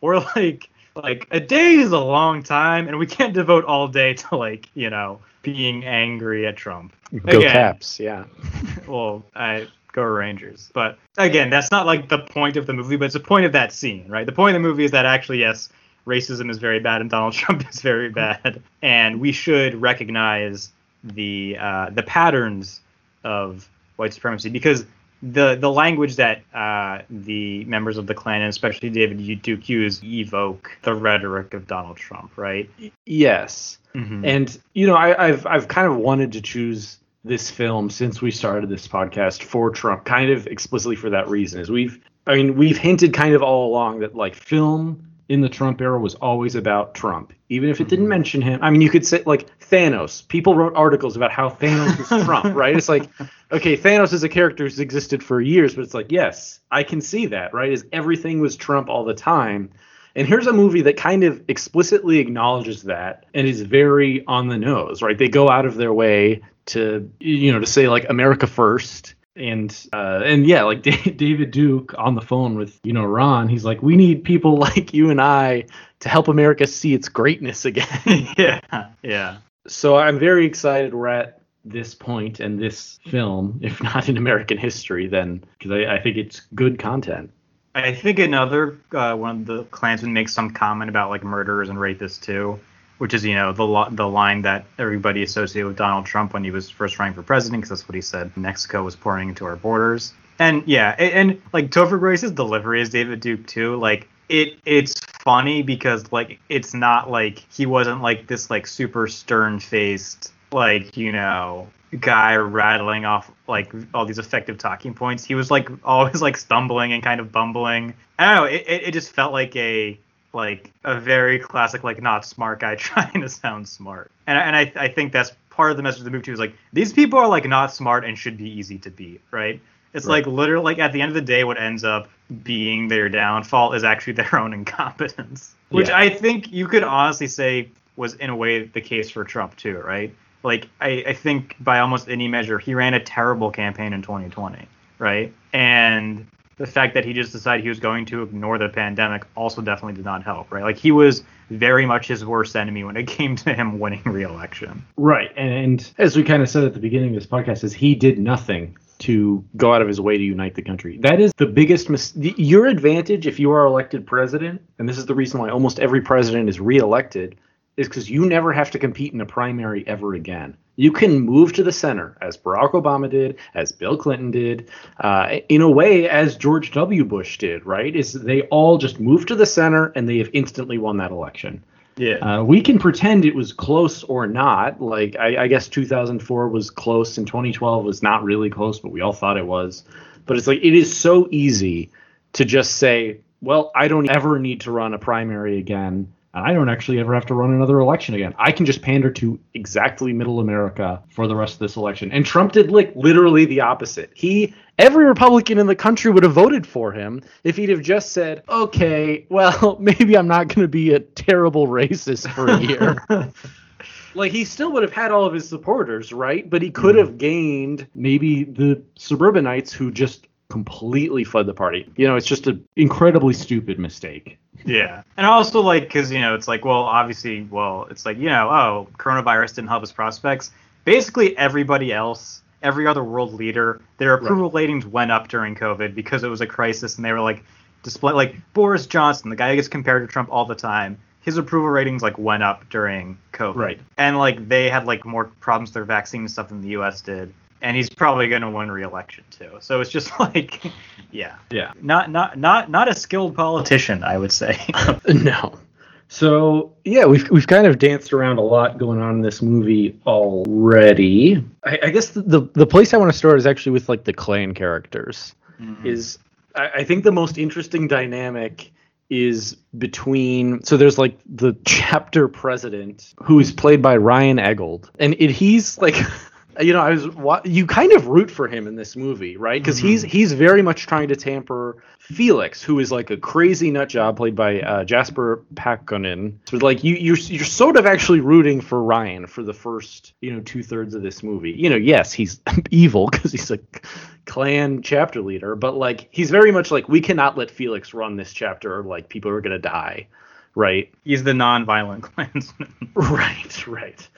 we're like like a day is a long time and we can't devote all day to like you know being angry at trump. Go Again, Caps, yeah. well i go rangers. But again that's not like the point of the movie but it's the point of that scene right? The point of the movie is that actually yes racism is very bad and donald trump is very bad. And we should recognize the uh, the patterns of white supremacy because the the language that uh, the members of the Klan and especially David Duke use evoke the rhetoric of Donald Trump, right? Yes. Mhm. And you know, I, I've I've kind of wanted to choose this film since we started this podcast for Trump, kind of explicitly for that reason. Is we've I mean we've hinted kind of all along that like film in the Trump era was always about Trump, even if it didn't mention him. I mean, you could say like Thanos. People wrote articles about how Thanos was Trump, right? It's like, okay, Thanos is a character who's existed for years, but it's like, yes, I can see that, right? Is everything was Trump all the time. And here's a movie that kind of explicitly acknowledges that and is very on the nose, right? They go out of their way to, you know, to say like America first. And uh, and yeah, like Da- David Duke on the phone with you know Ron, he's like, we need people like you and I to help America see its greatness again. yeah, yeah. so I'm very excited we're at this and this film, if not in American history, then because I, I think it's good content. I think another uh, one of the Klansmen makes some comment about like murderers and rapists too, which is you know the lo- the line that everybody associated with Donald Trump when he was first running for president, because that's what he said. Mexico was pouring into our borders, and yeah, and, and like Topher Grace's delivery as David Duke too, like it it's funny because like it's not like he wasn't like this like super stern faced like you know guy rattling off like all these effective talking points. He was like always like stumbling and kind of bumbling. I don't know. It, it, it just felt like a like a very classic like not smart guy trying to sound smart. And and I I think that's part of the message of the movie too. Is like these people are like not smart and should be easy to beat, right? It's Right. like literally like at the end of the day, what ends up being their downfall is actually their own incompetence, which Yeah. I think you could honestly say was in a way the case for Trump too, right? Like I, I think by almost any measure, he ran a terrible campaign in 2020, right? And the fact that he just decided he was going to ignore the pandemic also definitely did not help, right? Like he was very much his worst enemy when it came to him winning re-election. Right, and as we kind of said at the beginning of this podcast, is he did nothing to go out of his way to unite the country. That is the biggest mis- your advantage if you are elected president, and this is the reason why almost every president is reelected, is because you never have to compete in a primary ever again. You can move to the center, as Barack Obama did, as Bill Clinton did, uh, in a way as George W. Bush did. Right? Is they all just moved to the center and they have instantly won that election. Yeah. Uh, we can pretend it was close or not. Like I, I guess 2004 was close and 2012 was not really close, but we all thought it was. But it's like it is so easy to just say, well, I don't ever need to run a primary again. And I don't actually ever have to run another election again. I can just pander to exactly middle America for the rest of this election. And Trump did like literally the opposite. He every Republican in the country would have voted for him if he'd have just said, "Okay, well, maybe I'm not going to be a terrible racist for a year." like he still would have had all of his supporters, right? But he could hmm. have gained maybe the suburbanites who just completely fled the party. You know, it's just an incredibly stupid mistake. Yeah, and also like because you know it's like well obviously well it's like you know oh coronavirus didn't help his prospects. Basically everybody else, every other world leader, their approval ratings went up during COVID because it was a crisis and they were like display like Boris Johnson, the guy who gets compared to Trump all the time. His approval ratings like went up during COVID, Right. And like they had like more problems with their vaccine and stuff than the U.S. did, and he's probably going to win re-election too. So it's just like, yeah, Yeah. not not not not a skilled politician, I would say. no. So yeah, we've we've kind of danced around a lot going on in this movie already. I, I guess the, the the place I want to start is actually with like the Klan characters. Mm-hmm. Is I, I think the most interesting dynamic is between so there's like the chapter president who is played by Ryan Eggold, and it, he's like. You know, I was you kind of root for him in this movie, right? Because he's he's very much trying to tamper Felix, who is like a crazy nut job played by uh, Jasper Pääkkönen. So like you you're you're sort of actually rooting for Ryan for the first you know two thirds of this movie. You know, yes, he's evil because he's a Klan chapter leader, but like he's very much like we cannot let Felix run this chapter, or like people are gonna die, right? He's the non-violent Klansman. Right, right.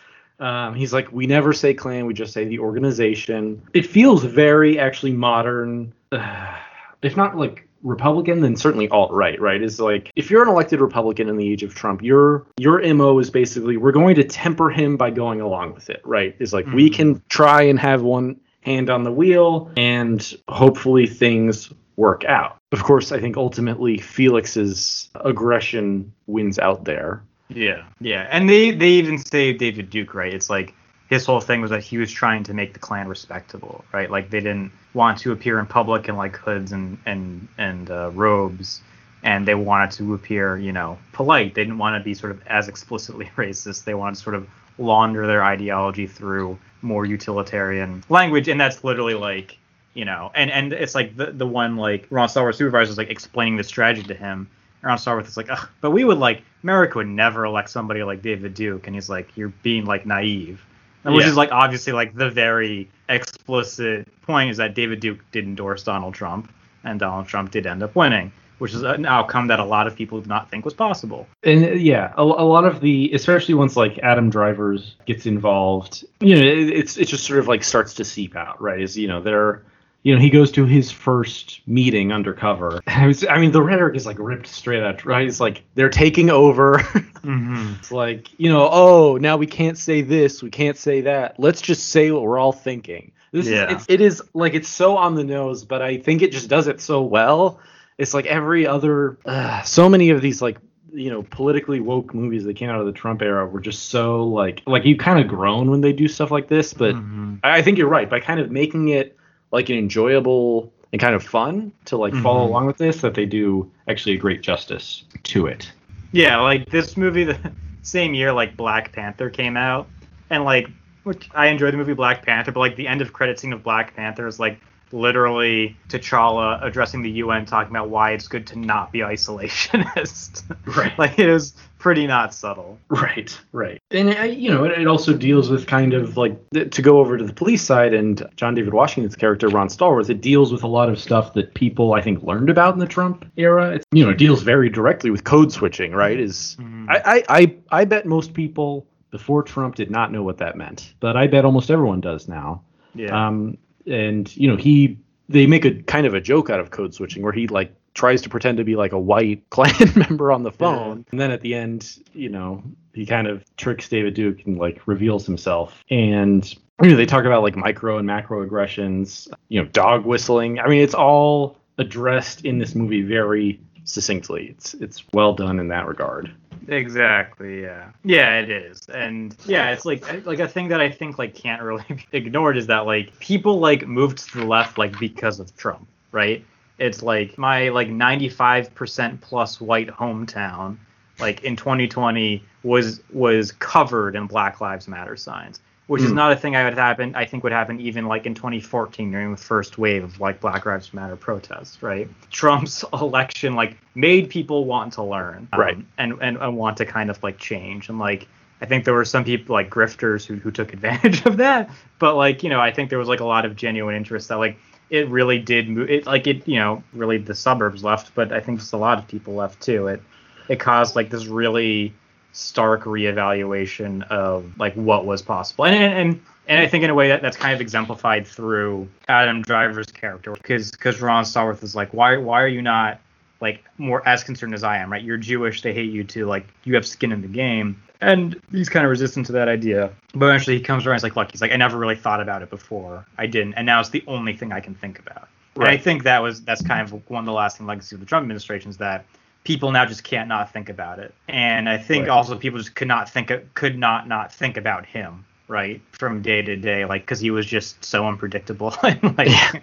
Um, he's like, we never say Klan, we just say the organization. It feels very actually modern, uh, if not like Republican, then certainly alt right. Right? Is like if you're an elected Republican in the age of Trump, your your mo is basically we're going to temper him by going along with it. Right? Is like we can try and have one hand on the wheel, and hopefully things work out. Of course, I think ultimately Felix's aggression wins out there. Yeah, yeah, and they they even say David Duke, right? It's like his whole thing was that he was trying to make the Klan respectable, right? Like they didn't want to appear in public in like hoods and and and uh, robes, and they wanted to appear, you know, polite. They didn't want to be sort of as explicitly racist. They wanted to sort of launder their ideology through more utilitarian language, and that's literally like you know, and and it's like the the one like Ron Stallworth's supervisor is like explaining the strategy to him. And Ron Stallworth is like, Ugh, but we would like Merrick would never elect somebody like David Duke, and he's like, you're being like naive, and which is like obviously like the very explicit point is that David Duke did endorse Donald Trump, and Donald Trump did end up winning, which is an outcome that a lot of people did not think was possible. and yeah, a, a lot of the, especially once like Adam Drivers gets involved, you know, it, it's it just sort of like starts to seep out, right? Is you know they're you know, he goes to his first meeting undercover. I, was, I mean, the rhetoric is like ripped straight out, right? It's like they're taking over. Mm-hmm. it's like, you know, oh, now we can't say this, we can't say that. Let's just say what we're all thinking. This Yeah. is it's, it is like it's so on the nose, but I think it just does it so well. It's like every other, uh, so many of these like you know politically woke movies that came out of the Trump era were just so like like you kind of groan when they do stuff like this. But Mhm. I, I think you're right by kind of making it like an enjoyable and kind of fun to like follow Mhm. along with this that they do actually a great justice to it. Yeah, like this movie, the same year like Black Panther came out, and like which I enjoyed the movie Black Panther, but like the end of credit scene of Black Panther is like literally T'Challa addressing the UN, talking about why it's good to not be isolationist. Right. like it is pretty not subtle. Right, right. And uh, you know, it, it also deals with kind of like to go over to the police side and John David Washington's character Ron Stallworth. It deals with a lot of stuff that people I think learned about in the Trump era. It's, you know, it deals very directly with code switching. Right? Is I, I I I bet most people before Trump did not know what that meant, but I bet almost everyone does now. Yeah. Um, and you know, he they make a kind of a joke out of code switching where he like tries to pretend to be like a white Klan member on the phone, and then at the end, you know, he kind of tricks David Duke and like reveals himself. And you know, they talk about like micro and macro aggressions, you know, dog whistling. I mean, it's all addressed in this movie very succinctly. It's it's well done in that regard. Exactly. Yeah. Yeah, it is, and yeah, it's like like a thing that I think like can't really be ignored is that like people like moved to the left like because of Trump, right? It's like my like 95% plus white hometown, like in 2020 was was covered in Black Lives Matter signs, which is Mm. not a thing I would happen. I think would happen even like in 2014 during the first wave of like Black Lives Matter protests, right? Trump's election like made people want to learn, um, Right. and, and and want to kind of like change and like. I think there were some people like grifters who, who took advantage of that, but like you know, I think there was like a lot of genuine interest that like it really did move. It like it you know really the suburbs left, but I think just a lot of people left too. It it caused like this really stark reevaluation of like what was possible, and and and, and I think in a way that that's kind of exemplified through Adam Driver's character, because because Ron Stallworth is like, why why are you not like more as concerned as I am, right? You're Jewish, they hate you too, like you have skin in the game. And he's kind of resistant to that idea. But eventually he comes around, he's like, look, he's like, I never really thought about it before. I didn't. And now it's the only thing I can think about. And I think that was that's kind of one of the lasting legacies of the Trump administration is that people now just can't not think about it. And I think Right. also people just could not think could not not think about him, right? From day to day, like because he was just so unpredictable and like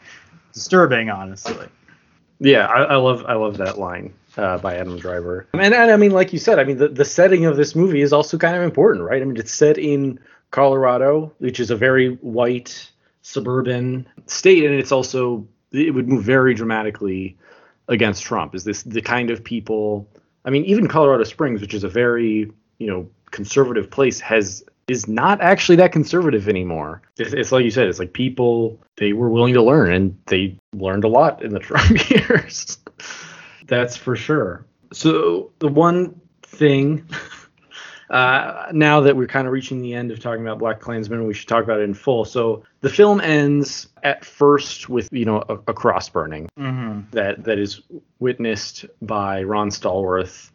disturbing, honestly. Yeah, I, I love I love that line uh, by Adam Driver. And, and I mean, like you said, I mean, the, the setting of this movie is also kind of important, right? I mean, it's set in Colorado, which is a very white suburban state, and it's also it would move very dramatically against Trump. Is this the kind of people? I mean, even Colorado Springs, which is a very you know conservative place, has is not actually that conservative anymore. It's, it's like you said, it's like people they were willing to learn, and they learned a lot in the Trump years. That's for sure. So the one thing, uh, now that we're kind of reaching the end of talking about Black Klansman, we should talk about it in full. So the film ends at first with you know a, a cross burning Mm-hmm. that that is witnessed by Ron Stallworth.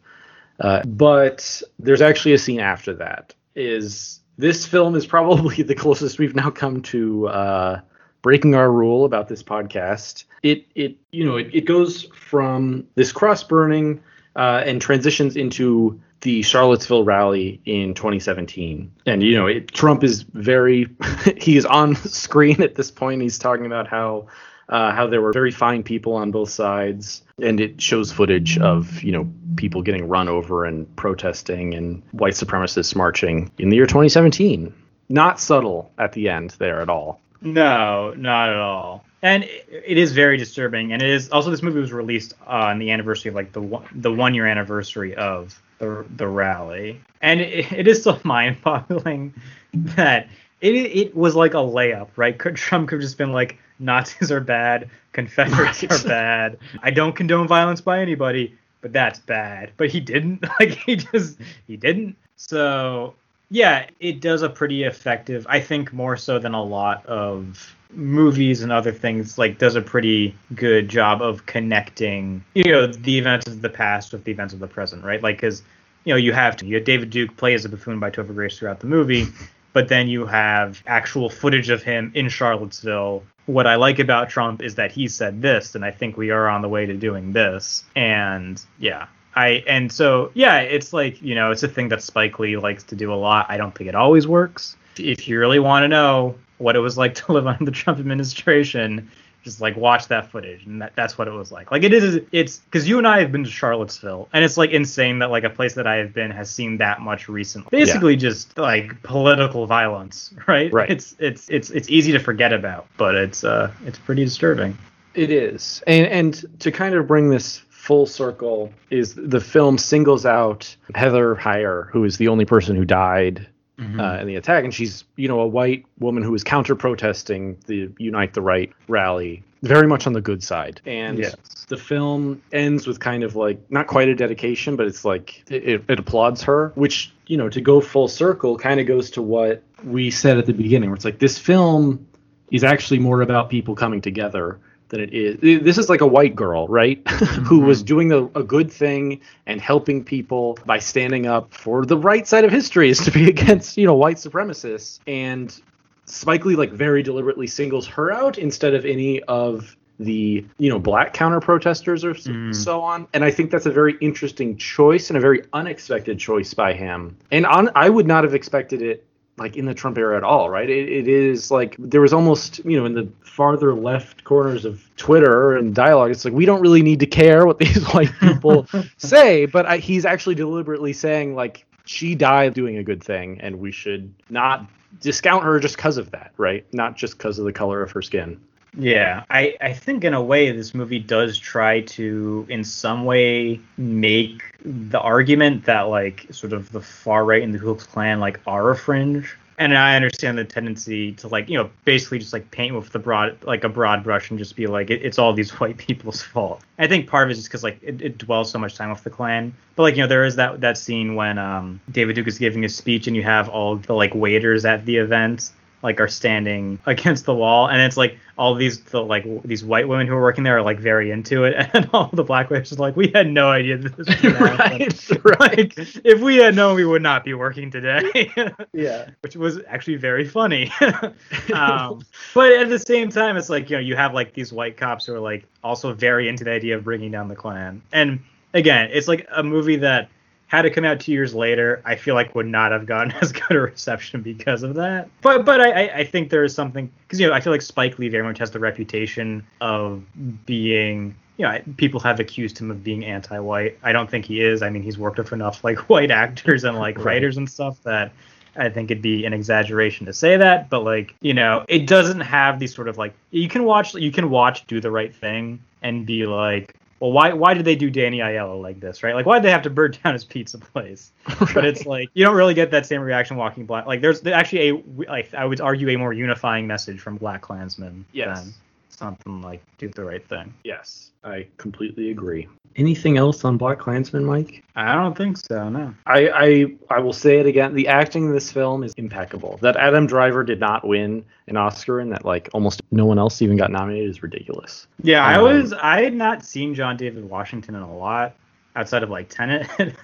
Uh, but there's actually a scene after that. Is this film is probably the closest we've now come to uh, breaking our rule about this podcast. It it you know it, it goes from this cross burning uh, and transitions into the Charlottesville rally in 2017. And you know, it, Trump is very he is on screen at this point. He's talking about how uh, how there were very fine people on both sides, and it shows footage of you know people getting run over and protesting and white supremacists marching in the year 2017. Not subtle at the end there at all. No, not at all. And it, it is very disturbing. And it is also this movie was released on the anniversary of like the one, the one year anniversary of the the rally, and it, it is still mind boggling that it it was like a layup, right? Could, Trump could have just been like Nazis are bad, Confederates Right. are bad. I don't condone violence by anybody, but that's bad. But he didn't. Like he just he didn't. So yeah, it does a pretty effective. I think more so than a lot of movies and other things like does a pretty good job of connecting you know the events of the past with the events of the present right like because you know you have to you have david duke play as a buffoon by topher grace throughout the movie but then you have actual footage of him in charlottesville what i like about trump is that he said this and i think we are on the way to doing this and yeah I and so yeah, it's like you know, it's a thing that Spike Lee likes to do a lot. I don't think it always works. If you really want to know what it was like to live under the Trump administration, just like watch that footage, and that, that's what it was like. Like it is, it's because you and I have been to Charlottesville, and it's like insane that like a place that I have been has seen that much recently. Basically, yeah. just like political violence, right? Right. It's it's it's it's easy to forget about, but it's uh it's pretty disturbing. It is, and and to kind of bring this full circle is the film singles out Heather Heyer, who is the only person who died mm-hmm. uh, in the attack, and she's you know a white woman who is counter protesting the Unite the Right rally, very much on the good side. And yes. the film ends with kind of like not quite a dedication, but it's like it, it applauds her, which you know to go full circle kind of goes to what we said at the beginning, where it's like this film is actually more about people coming together than it is. This is like a white girl, right? Who was mm-hmm. doing a, a, good thing and helping people by standing up for the right side of history is to be against, you know, white supremacists. And Spike Lee like very deliberately singles her out instead of any of the you know black counter protesters or mm. so on and i think that's a very interesting choice and a very unexpected choice by him and on i would not have expected it like in the Trump era at all, right? It, it is like there was almost, you know, in the farther left corners of Twitter and dialogue, it's like we don't really need to care what these white people say, but I, he's actually deliberately saying like she died doing a good thing, and we should not discount her just because of that, right? Not just because of the color of her skin. Yeah, I, I think in a way this movie does try to, in some way, make the argument that like sort of the far right and the Ku Klux Klan like are a fringe. And I understand the tendency to like you know basically just like paint with the broad like a broad brush and just be like it, it's all these white people's fault. I think part of it is just because like it, it, dwells so much time with the Klan. But like you know there is that that scene when um David Duke is giving a speech and you have all the like waiters at the event like are standing against the wall and it's like all these the, like these white women who are working there are like very into it and all the black women are like we had no idea this was right, right. like if we had known we would not be working today. Yeah. Which was actually very funny. Um, but at the same time it's like you know you have like these white cops who are like also very into the idea of bringing down the klan. And again it's like a movie that had it come out two years later, I feel like would not have gotten as good a reception because of that. But but I, I think there is something because you know I feel like Spike Lee very much has the reputation of being you know people have accused him of being anti-white. I don't think he is. I mean he's worked with enough like white actors and like right. writers and stuff that I think it'd be an exaggeration to say that, but like, you know, it doesn't have these sort of like you can watch you can watch Do the Right Thing and be like, well, why why did they do Danny Aiello like this, right? Like, why did they have to burn down his pizza place? right. But it's like you don't really get that same reaction walking black. Like, there's actually a like I would argue a more unifying message from Black Klansmen. Yes. Than something like do the right thing. Yes, I completely agree. Anything else on Black Klansman, Mike? I don't think so. No. I, I I will say it again. The acting in this film is impeccable. That Adam Driver did not win an Oscar and that like almost no one else even got nominated is ridiculous. Yeah, um, I was I had not seen John David Washington in a lot outside of like Tenet.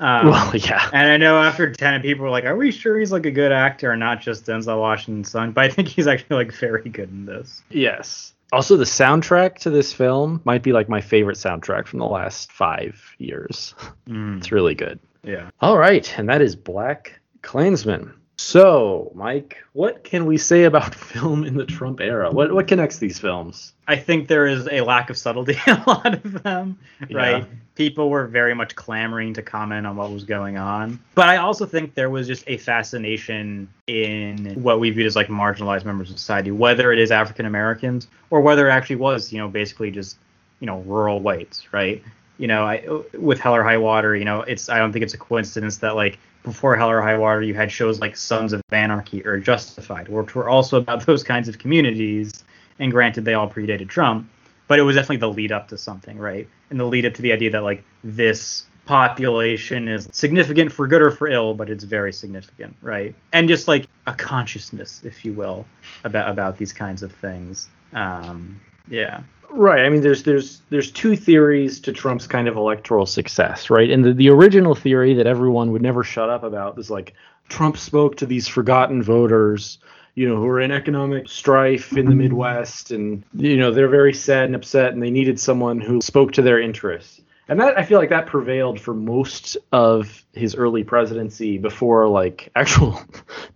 Um, well, yeah. And I know after Tenet, people were like, "Are we sure he's like a good actor and not just Denzel Washington's son?" But I think he's actually like very good in this. Yes. Also, the soundtrack to this film might be like my favorite soundtrack from the last five years. Mm. It's really good. Yeah. All right, and that is Black Klansman. So, Mike, what can we say about film in the Trump era? What what connects these films? I think there is a lack of subtlety in a lot of them, right? Yeah. People were very much clamoring to comment on what was going on. But I also think there was just a fascination in what we viewed as like marginalized members of society, whether it is African Americans or whether it actually was, you know, basically just, you know, rural whites, right? You know, I, with Hell or High Water, you know, it's I don't think it's a coincidence that like before Hell or High Water, you had shows like Sons of Anarchy or Justified, which were also about those kinds of communities. And granted, they all predated Trump, but it was definitely the lead up to something, right? And the lead up to the idea that like this population is significant for good or for ill, but it's very significant, right? And just like a consciousness, if you will, about about these kinds of things. Um, yeah. Right. I mean, there's there's there's two theories to Trump's kind of electoral success, right? And the, the original theory that everyone would never shut up about is like Trump spoke to these forgotten voters, you know, who are in economic strife in the mm-hmm. Midwest, and you know they're very sad and upset, and they needed someone who spoke to their interests. And that I feel like that prevailed for most of his early presidency before like actual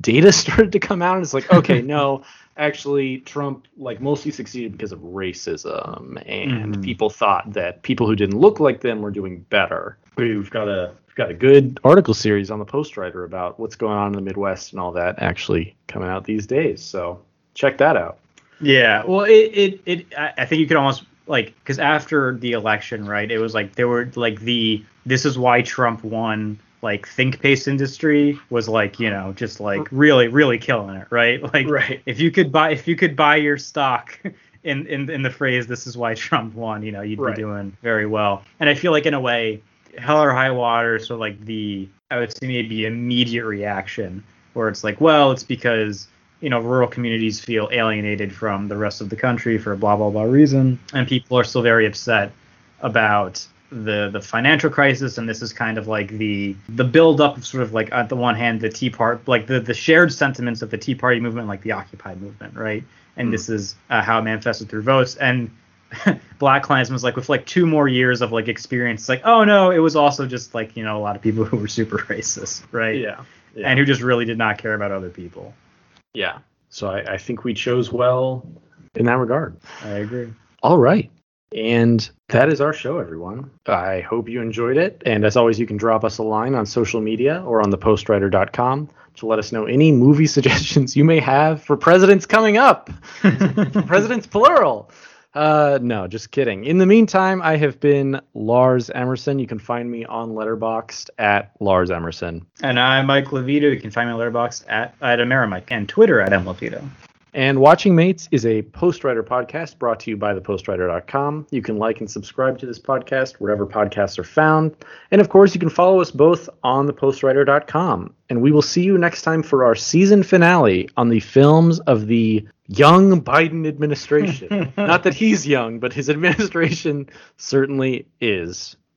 data started to come out. And it's like, okay, no, actually Trump like mostly succeeded because of racism and Mhm. people thought that people who didn't look like them were doing better. We've got a we've got a good article series on the Post Writer about what's going on in the Midwest and all that actually coming out these days. So check that out. Yeah, well, it it, it I I think you could almost like because after the election, right? It was like there were like the this is why Trump won. Like think paste industry was like you know just like mm. really really killing it, right? Like Right. if you could buy if you could buy your stock in in in the phrase this is why Trump won, you know you'd Right. be doing very well. And I feel like in a way, hell or high water, so like the I would say maybe immediate reaction where it's like, well, it's because you know rural communities feel alienated from the rest of the country for blah blah blah reason, and people are still very upset about the the financial crisis. And this is kind of like the the build up of sort of like at the one hand the tea part like the the shared sentiments of the tea party movement like the occupy movement right? And this is uh, how it manifested through votes. And black klansman's like with like two more years of like experience it's like oh no it was also just like you know a lot of people who were super racist right? Yeah. yeah. and who just really did not care about other people Yeah. So I, I think we chose well in that regard. i agree All right. And that is our show, everyone. I hope you enjoyed it. And as always, you can drop us a line on social media or on thepostwriter.com to let us know any movie suggestions you may have for presidents coming up. presidents plural. Uh, no, just kidding. In the meantime, I have been Lars Emerson. You can find me on Letterboxd at Lars Emerson. and i'm mike levito you can find me on Letterboxd at at amerimike and twitter at mlevito And Watching Mates is a Postwriter podcast brought to you by thepostwriter.com. You can like and subscribe to this podcast wherever podcasts are found. And of course, you can follow us both on thepostwriter.com. And we will see you next time for our season finale on the films of the young Biden administration. Not that he's young, but his administration certainly is.